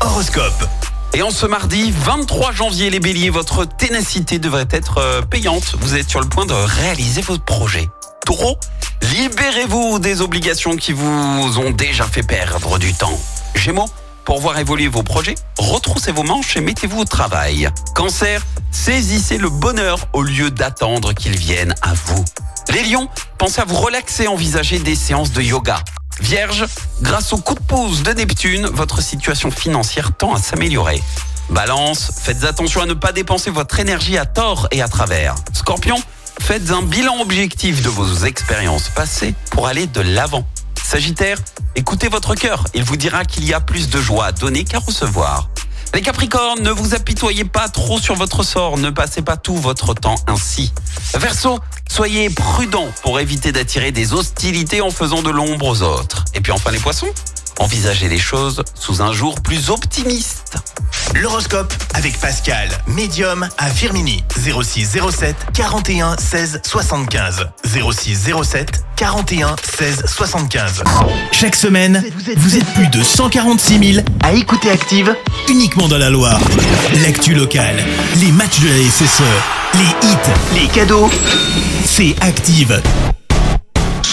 Horoscope. Et en ce mardi 23 janvier, les béliers, votre ténacité devrait être euh, payante. Vous êtes sur le point de réaliser votre projet. Taureau, libérez-vous des obligations qui vous ont déjà fait perdre du temps. Gémeaux, pour voir évoluer vos projets, retroussez vos manches et mettez-vous au travail. Cancer, saisissez le bonheur au lieu d'attendre qu'il vienne à vous. Les lions, pensez à vous relaxer, envisager des séances de yoga. Vierge, grâce au coup de pouce de Neptune, votre situation financière tend à s'améliorer. Balance, faites attention à ne pas dépenser votre énergie à tort et à travers. Scorpion, faites un bilan objectif de vos expériences passées pour aller de l'avant. Sagittaire, écoutez votre cœur, il vous dira qu'il y a plus de joie à donner qu'à recevoir. Les Capricornes, ne vous apitoyez pas trop sur votre sort, ne passez pas tout votre temps ainsi. Verseau, soyez prudent pour éviter d'attirer des hostilités en faisant de l'ombre aux autres. Et puis enfin les Poissons, envisagez les choses sous un jour plus optimiste. L'horoscope avec Pascal, médium à Firmini. 06 07 41 16 75. 06 07 41 16 75. Chaque semaine, vous êtes plus de 146 000 à écouter Active uniquement dans la Loire. L'actu locale, les matchs de la SSE, les hits, les cadeaux, c'est Active.